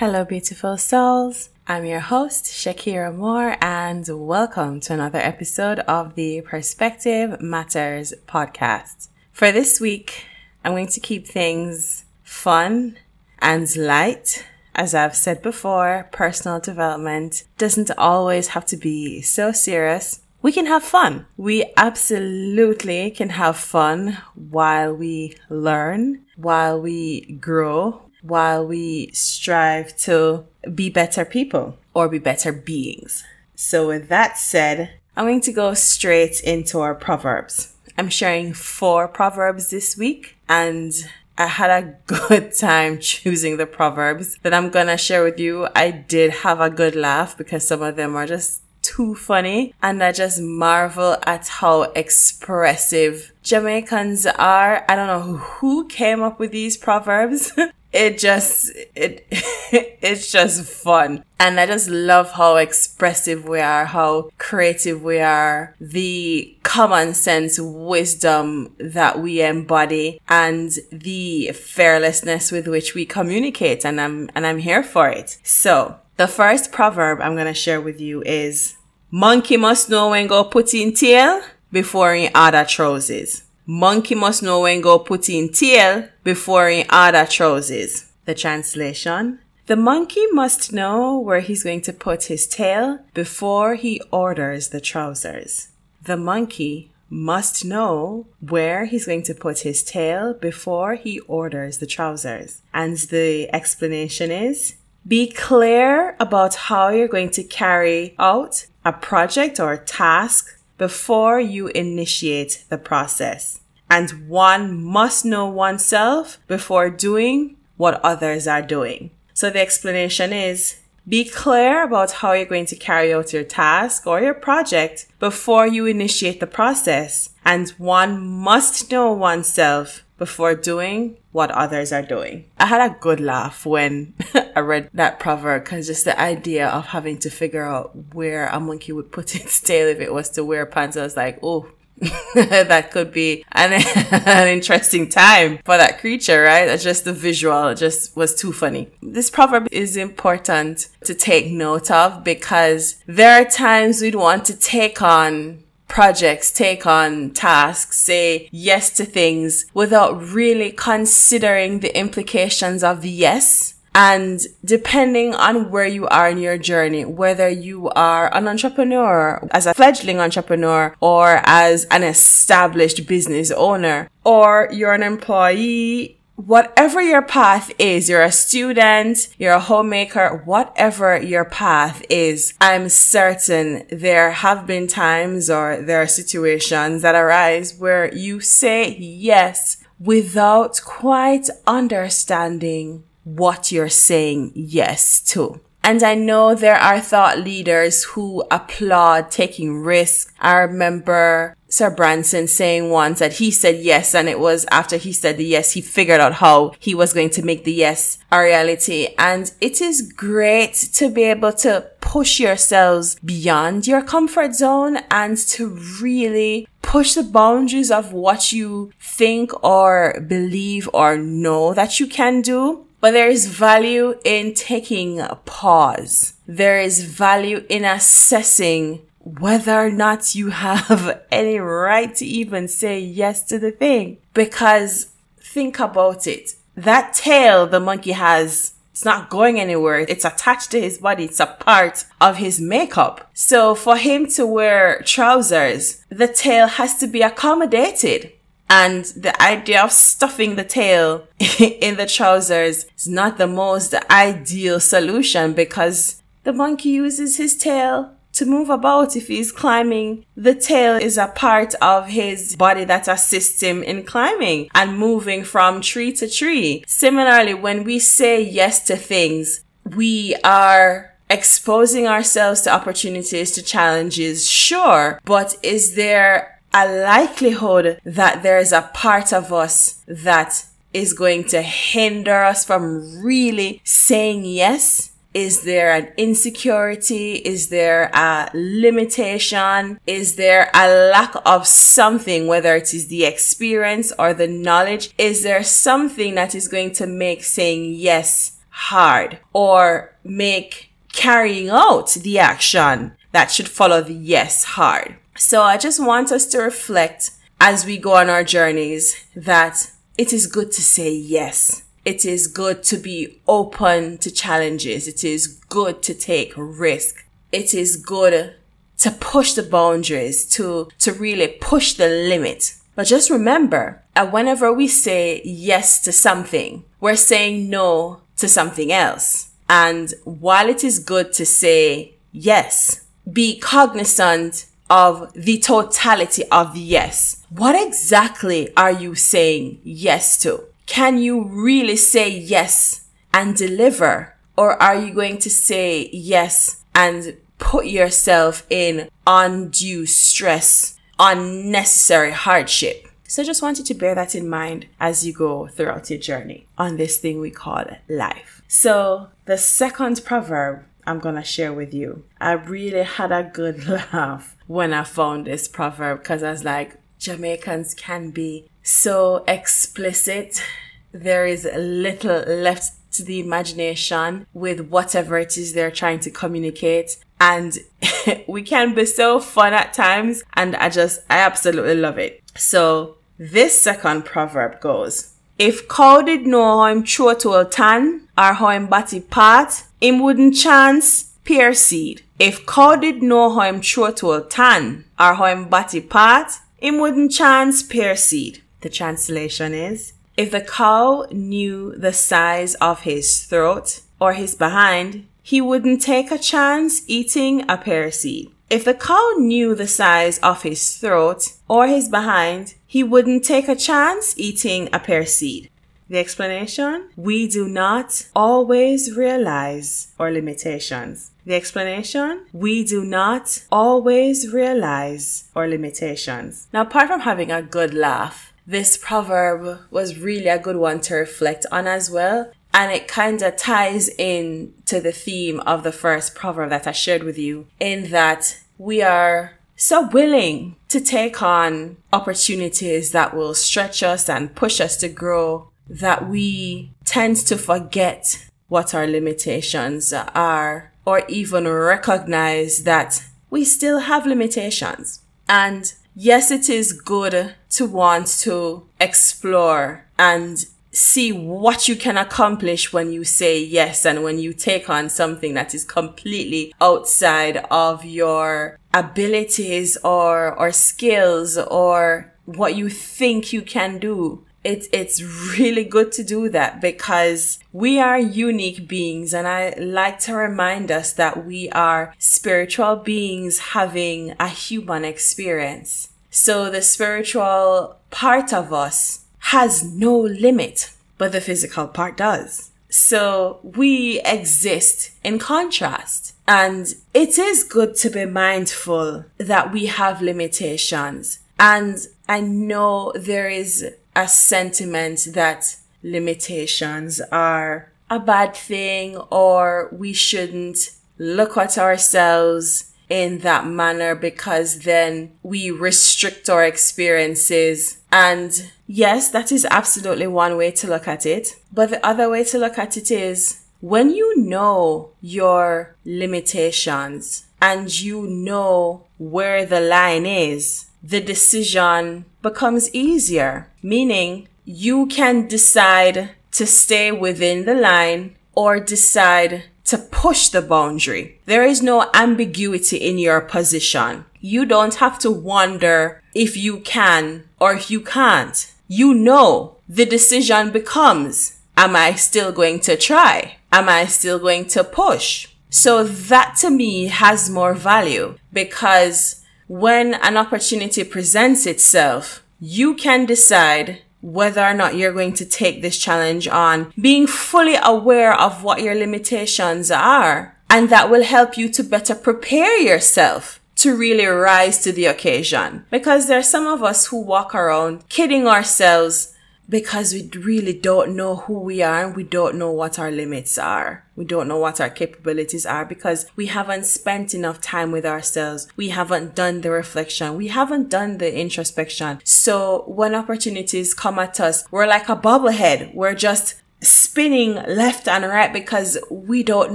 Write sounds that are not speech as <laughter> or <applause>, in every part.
Hello, beautiful souls. I'm your host, Shakira Moore, and welcome to another episode of the Perspective Matters podcast. For this week, I'm going to keep things fun and light. As I've said before, personal development doesn't always have to be so serious. We can have fun. We absolutely can have fun while we learn, while we grow, while we strive to be better people or be better beings. So, with that said, I'm going to go straight into our proverbs. I'm sharing four proverbs this week and I had a <laughs> good time choosing the proverbs that I'm gonna share with you. I did have a good laugh because some of them are just too funny and I just marvel at how expressive Jamaicans are. I don't know who came up with these proverbs, <laughs> it just it <laughs> it's just fun. And i just love how expressive we are how creative we are the common sense wisdom that we embody and the fearlessness with which we communicate and i'm and i'm here for it. So the first proverb i'm going to share with you is monkey must know when go put in tail before he other trousers Monkey must know when go put in tail before in other trousers. The translation. The monkey must know where he's going to put his tail before he orders the trousers. The monkey must know where he's going to put his tail before he orders the trousers. And the explanation is be clear about how you're going to carry out a project or a task before you initiate the process and one must know oneself before doing what others are doing. So the explanation is be clear about how you're going to carry out your task or your project before you initiate the process. And one must know oneself before doing what others are doing. I had a good laugh when <laughs> I read that proverb because just the idea of having to figure out where a monkey would put its <laughs> tail if it was to wear pants, I was like, oh, <laughs> that could be an, <laughs> an interesting time for that creature, right? That's just the visual it just was too funny. This proverb is important to take note of because there are times we'd want to take on projects, take on tasks, say yes to things without really considering the implications of yes and depending on where you are in your journey, whether you are an entrepreneur, as a fledgling entrepreneur, or as an established business owner, or you're an employee, whatever your path is, you're a student, you're a homemaker, whatever your path is, I'm certain there have been times or there are situations that arise where you say yes without quite understanding what you're saying yes to. And I know there are thought leaders who applaud taking risks. I remember Sir Branson saying once that he said yes, and it was after he said the yes, he figured out how he was going to make the yes a reality. And it is great to be able to push yourselves beyond your comfort zone and to really push the boundaries of what you think or believe or know that you can do but there is value in taking a pause. There is value in assessing whether or not you have <laughs> any right to even say yes to the thing. Because think about it. That tail the monkey has, it's not going anywhere. It's attached to his body. It's a part of his makeup. So for him to wear trousers, the tail has to be accommodated. And the idea of stuffing the tail <laughs> in the trousers is not the most ideal solution because the monkey uses his tail to move about if he's climbing. The tail is a part of his body that assists him in climbing and moving from tree to tree. Similarly, when we say yes to things, we are exposing ourselves to opportunities, to challenges, sure, but is there a likelihood that there is a part of us that is going to hinder us from really saying yes? Is there an insecurity? Is there a limitation? Is there a lack of something, whether it is the experience or the knowledge? Is there something that is going to make saying yes hard or make carrying out the action that should follow the yes hard. So I just want us to reflect as we go on our journeys that it is good to say yes. It is good to be open to challenges. It is good to take risk. It is good to push the boundaries, to, to really push the limit. But just remember that whenever we say yes to something, we're saying no to something else. And while it is good to say yes, be cognizant of the totality of yes. What exactly are you saying yes to? Can you really say yes and deliver? Or are you going to say yes and put yourself in undue stress, unnecessary hardship? So just want you to bear that in mind as you go throughout your journey on this thing we call life. So the second proverb I'm going to share with you. I really had a good <laughs> laugh when I found this proverb because I was like, Jamaicans can be so explicit. There is little left to the imagination with whatever it is they're trying to communicate. And <laughs> we can be so fun at times. And I just, I absolutely love it. So this second proverb goes, if cow did know how him throat will tan or how him body part, him wouldn't chance pear seed. If cow did know how him throat will tan or how him body part, him wouldn't chance pear seed. The translation is, if the cow knew the size of his throat or his behind, he wouldn't take a chance eating a pear seed. If the cow knew the size of his throat or his behind, he wouldn't take a chance eating a pear seed. The explanation? We do not always realize our limitations. The explanation? We do not always realize our limitations. Now, apart from having a good laugh, this proverb was really a good one to reflect on as well. And it kind of ties in to the theme of the first proverb that I shared with you in that we are so willing to take on opportunities that will stretch us and push us to grow that we tend to forget what our limitations are or even recognize that we still have limitations. And yes, it is good to want to explore and see what you can accomplish when you say yes and when you take on something that is completely outside of your abilities or or skills or what you think you can do it's it's really good to do that because we are unique beings and I like to remind us that we are spiritual beings having a human experience. So the spiritual part of us has no limit, but the physical part does. So we exist in contrast. And it is good to be mindful that we have limitations. And I know there is a sentiment that limitations are a bad thing or we shouldn't look at ourselves in that manner because then we restrict our experiences. And yes, that is absolutely one way to look at it. But the other way to look at it is when you know your limitations and you know where the line is, the decision becomes easier, meaning you can decide to stay within the line or decide to push the boundary. There is no ambiguity in your position. You don't have to wonder if you can or if you can't. You know the decision becomes, am I still going to try? Am I still going to push? So that to me has more value because when an opportunity presents itself, you can decide whether or not you're going to take this challenge on, being fully aware of what your limitations are. And that will help you to better prepare yourself to really rise to the occasion. Because there are some of us who walk around kidding ourselves because we really don't know who we are and we don't know what our limits are. We don't know what our capabilities are because we haven't spent enough time with ourselves. We haven't done the reflection. We haven't done the introspection. So when opportunities come at us, we're like a bobblehead. We're just spinning left and right because we don't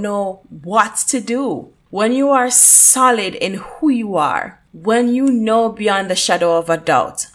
know what to do. When you are solid in who you are, when you know beyond the shadow of a doubt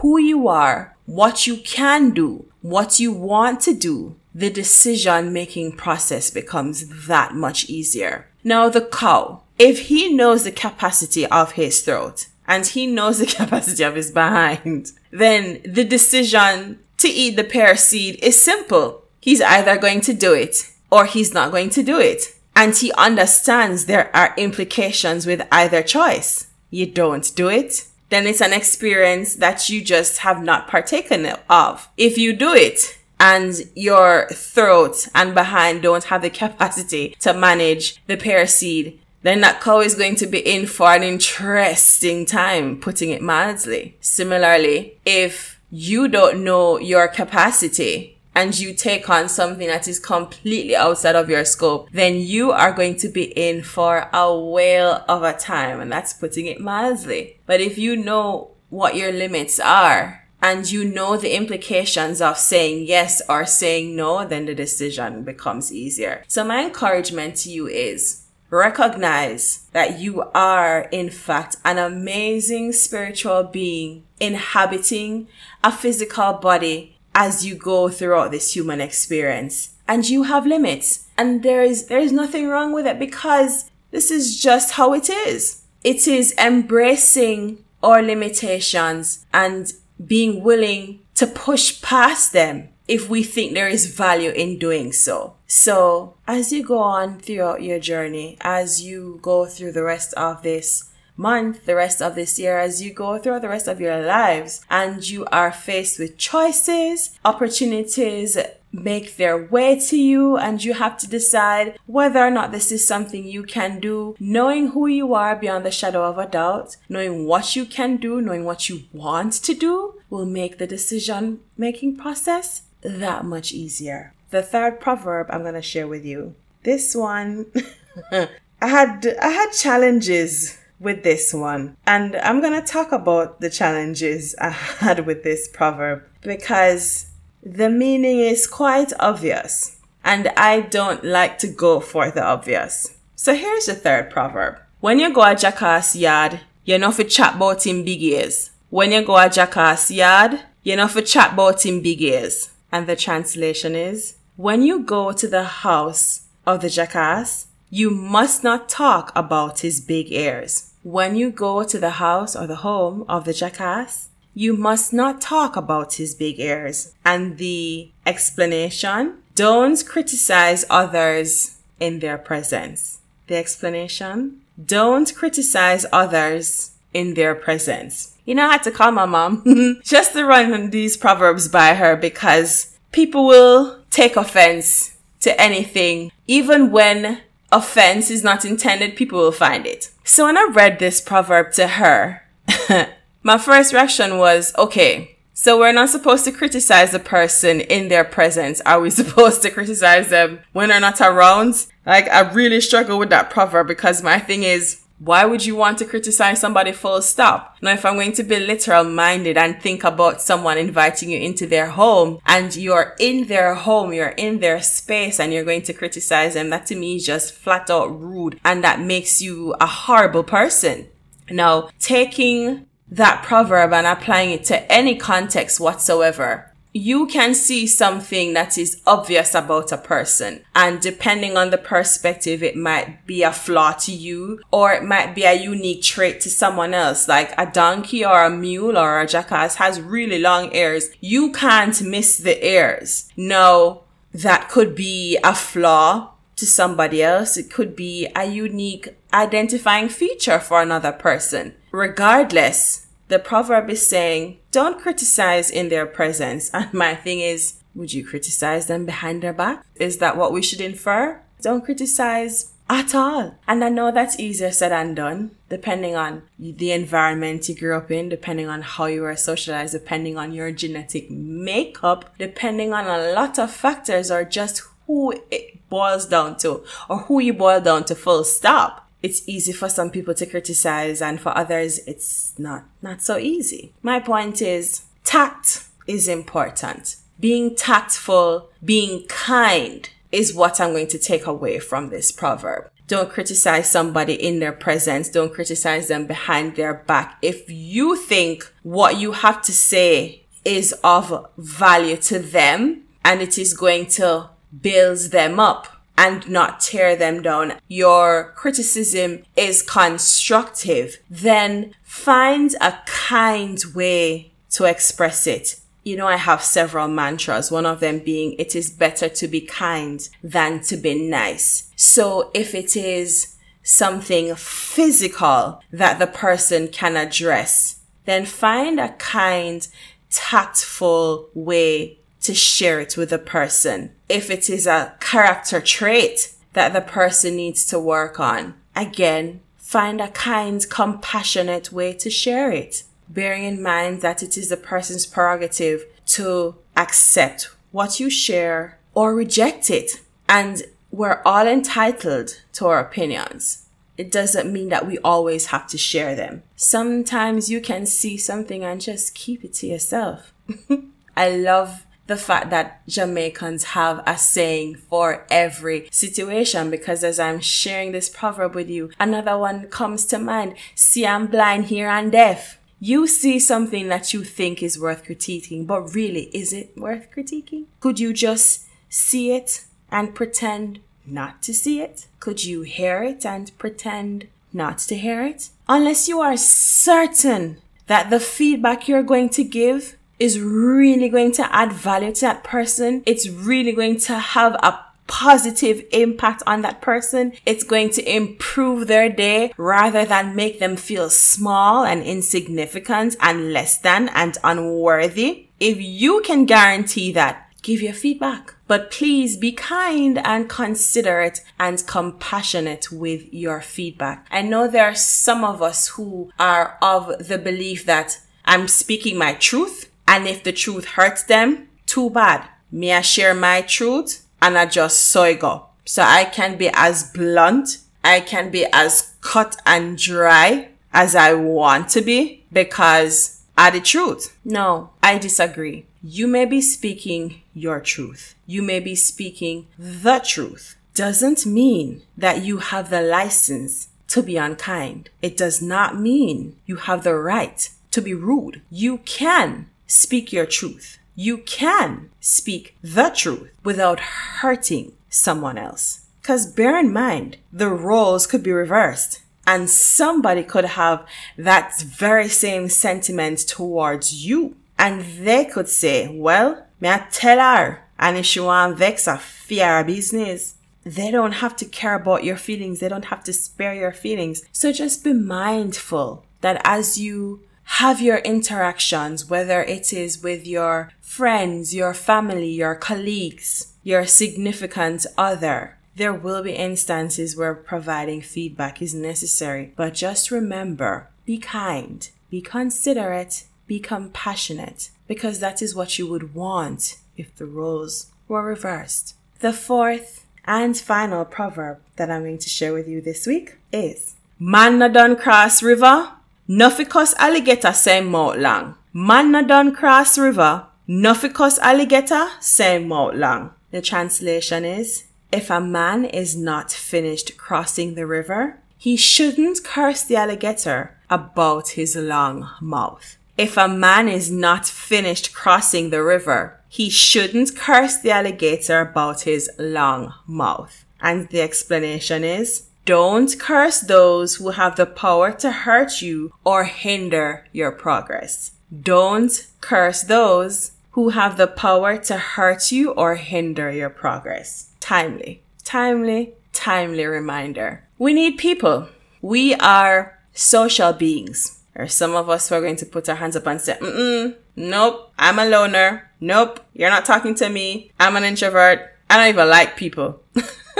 who you are, what you can do, what you want to do, the decision making process becomes that much easier. Now, the cow, if he knows the capacity of his throat and he knows the <laughs> capacity of his behind, then the decision to eat the pear seed is simple. He's either going to do it or he's not going to do it. And he understands there are implications with either choice. You don't do it, then it's an experience that you just have not partaken of. If you do it and your throat and behind don't have the capacity to manage the pear seed, then that cow is going to be in for an interesting time, putting it mildly. Similarly, if you don't know your capacity and you take on something that is completely outside of your scope, then you are going to be in for a whale of a time. And that's putting it mildly. But if you know what your limits are, and you know the implications of saying yes or saying no, then the decision becomes easier. So my encouragement to you is recognize that you are in fact an amazing spiritual being inhabiting a physical body as you go throughout this human experience. And you have limits. And there is, there is nothing wrong with it because this is just how it is. It is embracing our limitations and being willing to push past them if we think there is value in doing so. So as you go on throughout your journey, as you go through the rest of this month, the rest of this year, as you go through the rest of your lives and you are faced with choices, opportunities make their way to you and you have to decide whether or not this is something you can do, knowing who you are beyond the shadow of a doubt, knowing what you can do, knowing what you want to do will make the decision making process that much easier. The third proverb I'm going to share with you. This one <laughs> I had I had challenges with this one. And I'm going to talk about the challenges <laughs> I had with this proverb because the meaning is quite obvious and I don't like to go for the obvious. So here's the third proverb. When you go a jackass yard, you know for chat about him big ears. When you go a jackass yard, you know for chat about him big ears. And the translation is, when you go to the house of the jackass, you must not talk about his big ears. When you go to the house or the home of the jackass, you must not talk about his big ears. And the explanation, don't criticize others in their presence. The explanation, don't criticize others in their presence. You know, I had to call my mom <laughs> just to run these proverbs by her because people will take offense to anything, even when offense is not intended, people will find it. So when I read this proverb to her, <laughs> my first reaction was, okay, so we're not supposed to criticize the person in their presence. Are we <laughs> supposed to criticize them when they're not around? Like, I really struggle with that proverb because my thing is, why would you want to criticize somebody full stop? Now, if I'm going to be literal minded and think about someone inviting you into their home and you're in their home, you're in their space and you're going to criticize them, that to me is just flat out rude and that makes you a horrible person. Now, taking that proverb and applying it to any context whatsoever, you can see something that is obvious about a person. And depending on the perspective, it might be a flaw to you or it might be a unique trait to someone else. Like a donkey or a mule or a jackass has really long ears. You can't miss the ears. No, that could be a flaw to somebody else. It could be a unique identifying feature for another person. Regardless, the proverb is saying, don't criticize in their presence. <laughs> And my thing is, would you criticize them behind their back? Is that what we should infer? Don't criticize at all. And I know that's easier said than done, depending on the environment you grew up in, depending on how you were socialized, depending on your genetic makeup, depending on a lot of factors or just who it boils down to or who you boil down to full stop it's easy for some people to criticize and for others it's not not so easy my point is tact is important being tactful, being kind is what I'm going to take away from this proverb. Don't criticize somebody in their presence. Don't criticize them behind their back. If you think what you have to say is of value to them and it is going to build them up and not tear them down, your criticism is constructive, then find a kind way to express it. You know, I have several mantras, one of them being, it is better to be kind than to be nice. So if it is something physical that the person can address, then find a kind, tactful way to share it with a person. If it is a character trait that the person needs to work on, again, find a kind, compassionate way to share it bearing in mind that it is the person's prerogative to accept what you share or reject it. And we're all entitled to our opinions. It doesn't mean that we always have to share them. Sometimes you can see something and just keep it to yourself. <laughs> I love the fact that Jamaicans have a saying for every situation because as I'm sharing this proverb with you, another one comes to mind. See, I'm blind, here and deaf you see something that you think is worth critiquing, but really, is it worth critiquing? Could you just see it and pretend not to see it? Could you hear it and pretend not to hear it? Unless you are certain that the feedback you're going to give is really going to add value to that person, it's really going to have a positive impact on that person. It's going to improve their day rather than make them feel small and insignificant and less than and unworthy. If you can guarantee that, give your feedback. But please be kind and considerate and compassionate with your feedback. I know there are some of us who are of the belief that I'm speaking my truth and if the truth hurts them, too bad. May I share my truth? and I just it go. So I can be as blunt, I can be as cut and dry as I want to be because I the truth. No, I disagree. You may be speaking your truth. You may be speaking the truth. Doesn't mean that you have the license to be unkind. It does not mean you have the right to be rude. You can speak your truth you can speak the truth without hurting someone else. Because bear in mind, the roles could be reversed and somebody could have that very same sentiment towards you. And they could say, well, may I tell her? And if she want vex a fear business, they don't have to care about your feelings. They don't have to spare your feelings. So just be mindful that as you have your interactions, whether it is with your friends, your family, your colleagues, your significant other. There will be instances where providing feedback is necessary, but just remember be kind, be considerate, be compassionate, because that is what you would want if the roles were reversed. The fourth and final proverb that I'm going to share with you this week is Man done cross river, Noficus alligator same mouth long. Man na done cross river. Noficus alligator same mouth long. The translation is, if a man is not finished crossing the river, he shouldn't curse the alligator about his long mouth. If a man is not finished crossing the river, he shouldn't curse the alligator about his long mouth. And the explanation is, don't curse those who have the power to hurt you or hinder your progress. Don't curse those who have the power to hurt you or hinder your progress. Timely, timely, timely reminder. We need people. We are social beings. Are some of us are going to put our hands up and say, mm nope, I'm a loner. Nope, you're not talking to me. I'm an introvert. I don't even like people. <laughs>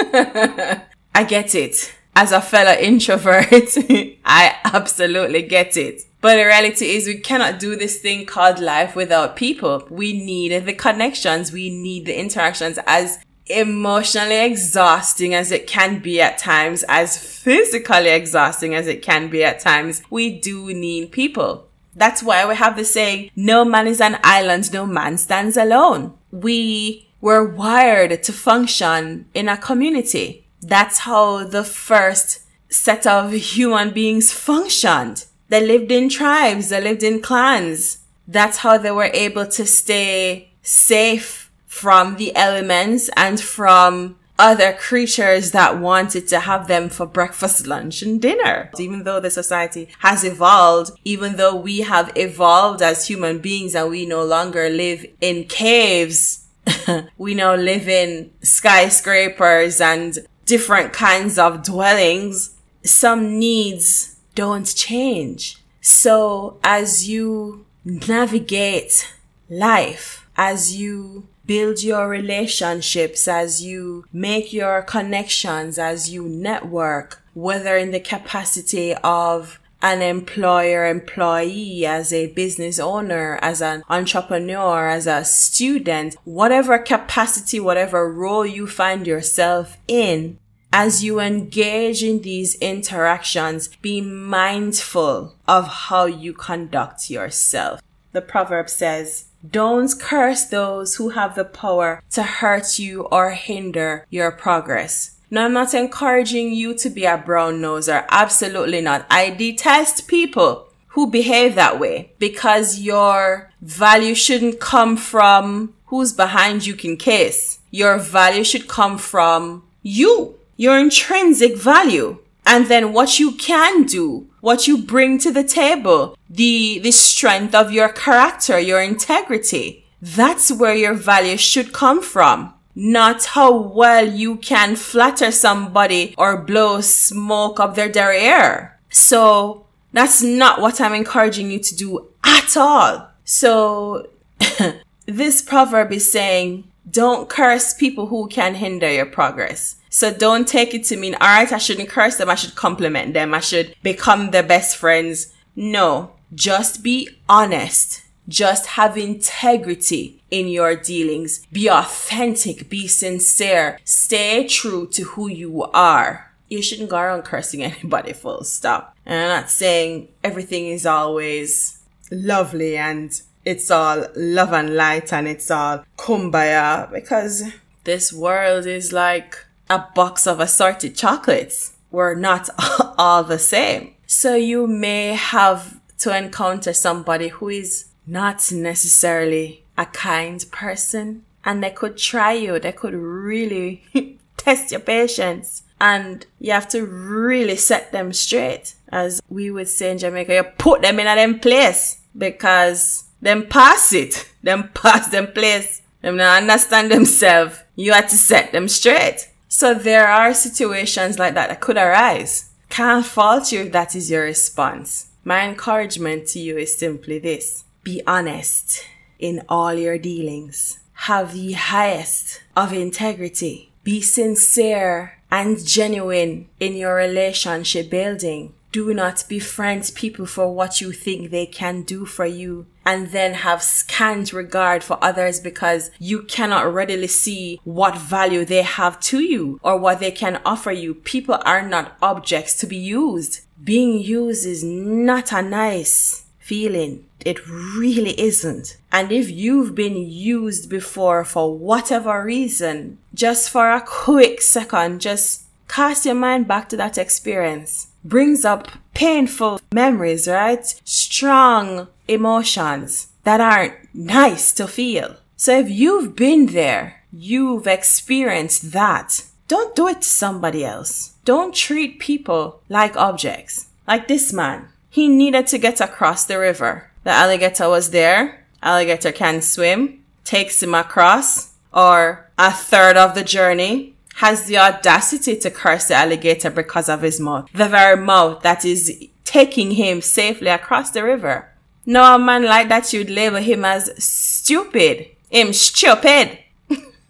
I get it as a fellow introvert, <laughs> I absolutely get it. But the reality is we cannot do this thing called life without people. We need the connections. We need the interactions as emotionally exhausting as it can be at times, as physically exhausting as it can be at times. We do need people. That's why we have the saying, no man is an island, no man stands alone. We were wired to function in a community. That's how the first set of human beings functioned. They lived in tribes, they lived in clans. That's how they were able to stay safe from the elements and from other creatures that wanted to have them for breakfast, lunch, and dinner. Even though the society has evolved, even though we have evolved as human beings and we no longer live in caves, <laughs> we now live in skyscrapers and different kinds of dwellings. Some needs don't change. So as you navigate life, as you build your relationships, as you make your connections, as you network, whether in the capacity of an employer employee, as a business owner, as an entrepreneur, as a student, whatever capacity, whatever role you find yourself in, as you engage in these interactions, be mindful of how you conduct yourself. The proverb says, don't curse those who have the power to hurt you or hinder your progress. Now, I'm not encouraging you to be a brown noser. Absolutely not. I detest people who behave that way because your value shouldn't come from who's behind you can kiss. Your value should come from you, your intrinsic value and then what you can do, what you bring to the table, the, the strength of your character, your integrity. That's where your value should come from. Not how well you can flatter somebody or blow smoke up their derriere. So that's not what I'm encouraging you to do at all. So <laughs> this proverb is saying, don't curse people who can hinder your progress. So don't take it to mean, all right, I shouldn't curse them. I should compliment them. I should become their best friends. No, just be honest. Just have integrity in your dealings. Be authentic. Be sincere. Stay true to who you are. You shouldn't go around cursing <laughs> anybody full stop. And I'm not saying everything is always lovely and it's all love and light and it's all kumbaya because this world is like a box of assorted chocolates. We're not <laughs> all the same. So you may have to encounter somebody who is not necessarily a kind person and they could try you. They could really <laughs> test your patience and you have to really set them straight. As we would say in Jamaica, you put them in a them place because them pass it. <laughs> Them pass them place. Them not understand themselves. You have to set them straight. So there are situations like that that could arise. Can't fault you if that is your response. My encouragement to you is simply this. Be honest in all your dealings. Have the highest of integrity. Be sincere and genuine in your relationship building. Do not befriend people for what you think they can do for you and then have scant regard for others because you cannot readily see what value they have to you or what they can offer you. People are not objects to be used. Being used is not a nice feeling. It really isn't. And if you've been used before for whatever reason, just for a quick second, just cast your mind back to that experience brings up painful memories, right? Strong emotions that aren't nice to feel. So if you've been there, you've experienced that, don't do it to somebody else. Don't treat people like objects. Like this man. He needed to get across the river. The alligator was there. Alligator can swim. Takes him across or a third of the journey has the audacity to curse the alligator because of his mouth. The very mouth that is taking him safely across the river. No a man like that you'd label him as stupid. Him stupid.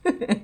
<laughs>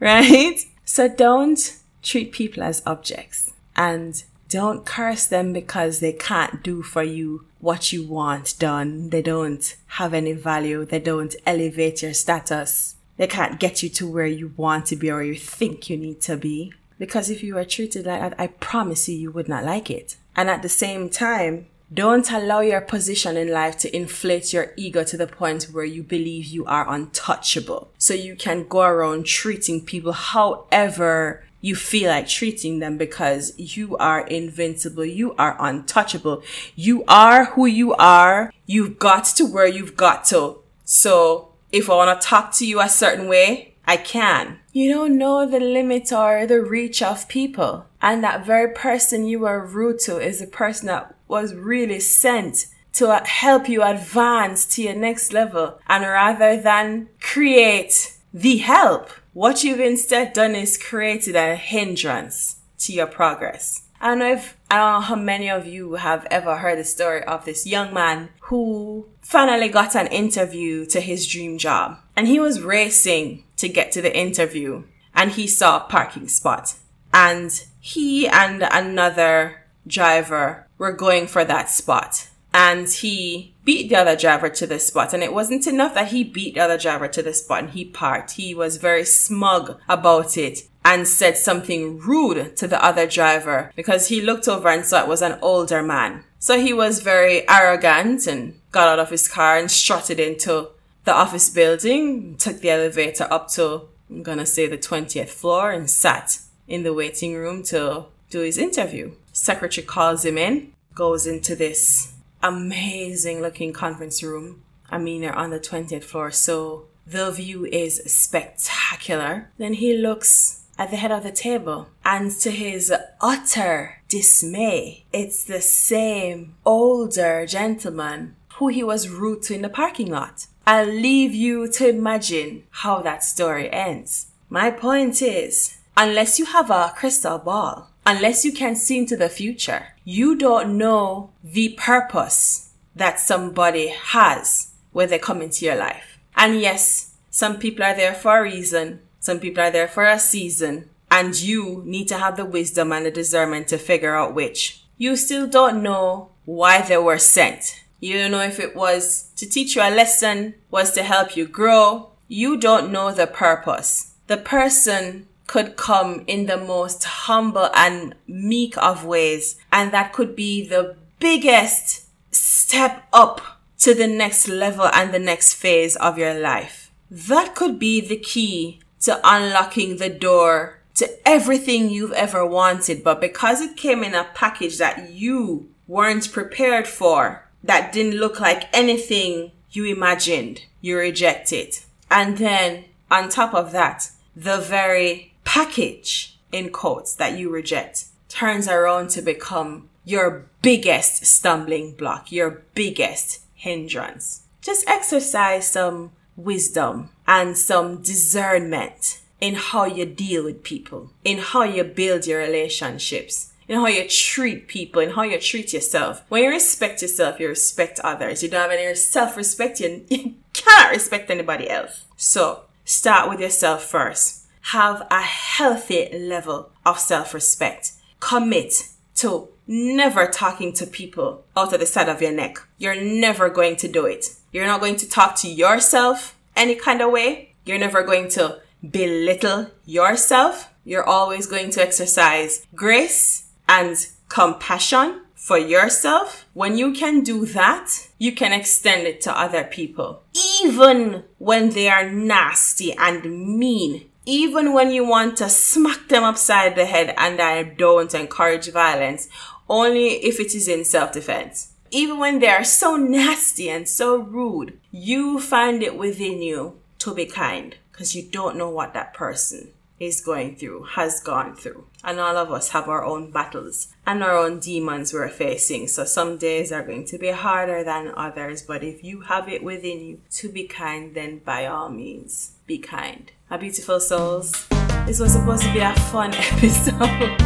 right? So don't treat people as objects and don't curse them because they can't do for you what you want done. They don't have any value. They don't elevate your status. They can't get you to where you want to be or you think you need to be. Because if you were treated like that, I promise you, you would not like it. And at the same time, Don't allow your position in life to inflate your ego to the point where you believe you are untouchable. So you can go around treating people however you feel like treating them because you are invincible. You are untouchable. You are who you are. You've got to where you've got to. So if I want to talk to you a certain way, I can. You don't know the limit or the reach of people. And that very person you were rude to is the person that was really sent to help you advance to your next level. And rather than create the help, what you've instead done is created a hindrance to your progress. I don't know if I don't know how many of you have ever heard the story of this young man who finally got an interview to his dream job. And he was racing to get to the interview and he saw a parking spot. And he and another driver were going for that spot. And he beat the other driver to the spot. And it wasn't enough that he beat the other driver to the spot and he parked. He was very smug about it and said something rude to the other driver because he looked over and saw it was an older man. So he was very arrogant and got out of his car and strutted into the office building, took the elevator up to, I'm gonna say the 20th floor and sat in the waiting room to do his interview. Secretary calls him in, goes into this amazing looking conference room. I mean, they're on the 20th floor, so the view is spectacular. Then he looks at the head of the table, and to his utter dismay, it's the same older gentleman who he was rude to in the parking lot. I'll leave you to imagine how that story ends. My point is, unless you have a crystal ball, unless you can see into the future, you don't know the purpose that somebody has when they come into your life. And yes, some people are there for a reason. Some people are there for a season. And you need to have the wisdom and the discernment to figure out which. You still don't know why they were sent. You don't know if it was to teach you a lesson, was to help you grow. You don't know the purpose. The person could come in the most humble and meek of ways. And that could be the biggest step up to the next level and the next phase of your life. That could be the key to unlocking the door to everything you've ever wanted. But because it came in a package that you weren't prepared for, that didn't look like anything you imagined, you reject it. And then on top of that, the very package in quotes that you reject turns around to become your biggest stumbling block, your biggest hindrance. Just exercise some wisdom and some discernment in how you deal with people, in how you build your relationships, in how you treat people, in how you treat yourself. When you respect yourself, you respect others. You don't have any self respect, you, <laughs> you cannot respect anybody else. So start with yourself first have a healthy level of self respect. Commit to never talking to people out of the side of your neck. You're never going to do it. You're not going to talk to yourself any kind of way. You're never going to belittle yourself. You're always going to exercise grace and compassion for yourself. When you can do that, you can extend it to other people. Even when they are nasty and mean even when you want to smack them upside the head, and I don't encourage violence, only if it is in self defense. Even when they are so nasty and so rude, you find it within you to be kind because you don't know what that person is going through, has gone through. And all of us have our own battles and our own demons we're facing. So some days are going to be harder than others. But if you have it within you to be kind, then by all means, be kind our beautiful souls. This was supposed to be a fun <laughs> episode.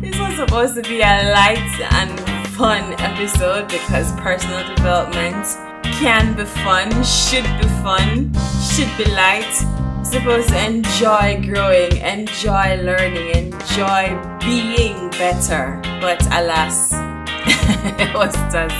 this was supposed to be a light and fun episode because personal development can be fun, should be fun, should be light. Supposed to enjoy growing, enjoy learning, enjoy being better. But alas, <laughs> it was just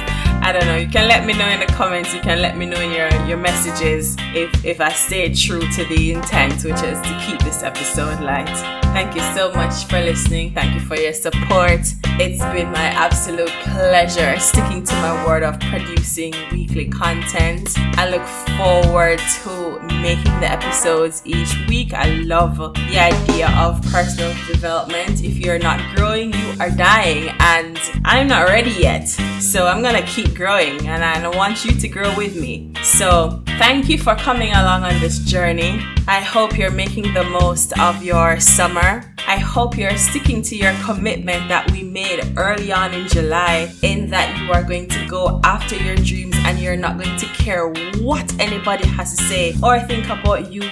I don't know. You can let me know in the comments. You can let me know in your, your messages if, if I stayed true to the intent, which is to keep this episode light. Thank you so much for listening. Thank you for your support. It's been my absolute pleasure sticking to my word of producing weekly content. I look forward to making the episodes each week. I love the idea of personal development. If you're not growing, are dying, and I'm not ready yet. So I'm gonna keep growing, and I want you to grow with me. So thank you for coming along on this journey. I hope you're making the most of your summer. I hope you're sticking to your commitment that we made early on in July, in that you are going to go after your dreams and you're not going to care what anybody has to say or think about you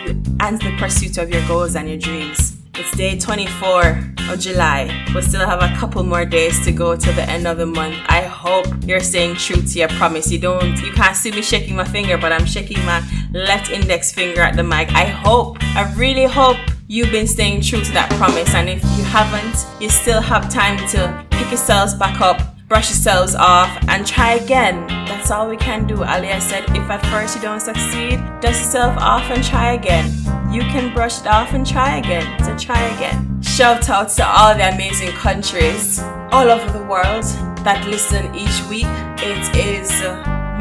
and the pursuit of your goals and your dreams. It's day 24 of July. We still have a couple more days to go to the end of the month. I hope you're staying true to your promise. You don't, you can't see me shaking my finger, but I'm shaking my left index finger at the mic. I hope, I really hope you've been staying true to that promise. And if you haven't, you still have time to pick yourselves back up brush yourselves off and try again. That's all we can do. Ali said, if at first you don't succeed, dust yourself off and try again. You can brush it off and try again. So try again. Shout out to all the amazing countries all over the world that listen each week. It is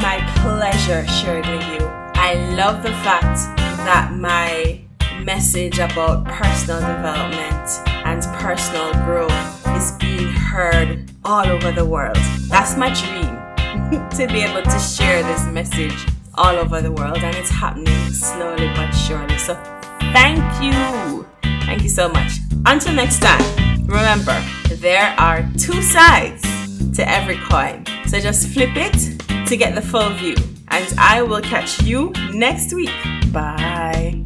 my pleasure sharing with you. I love the fact that my message about personal development and personal growth is being heard all over the world. That's my dream <laughs> to be able to share this message all over the world, and it's happening slowly but surely. So, thank you. Thank you so much. Until next time, remember there are two sides to every coin. So, just flip it to get the full view. And I will catch you next week. Bye.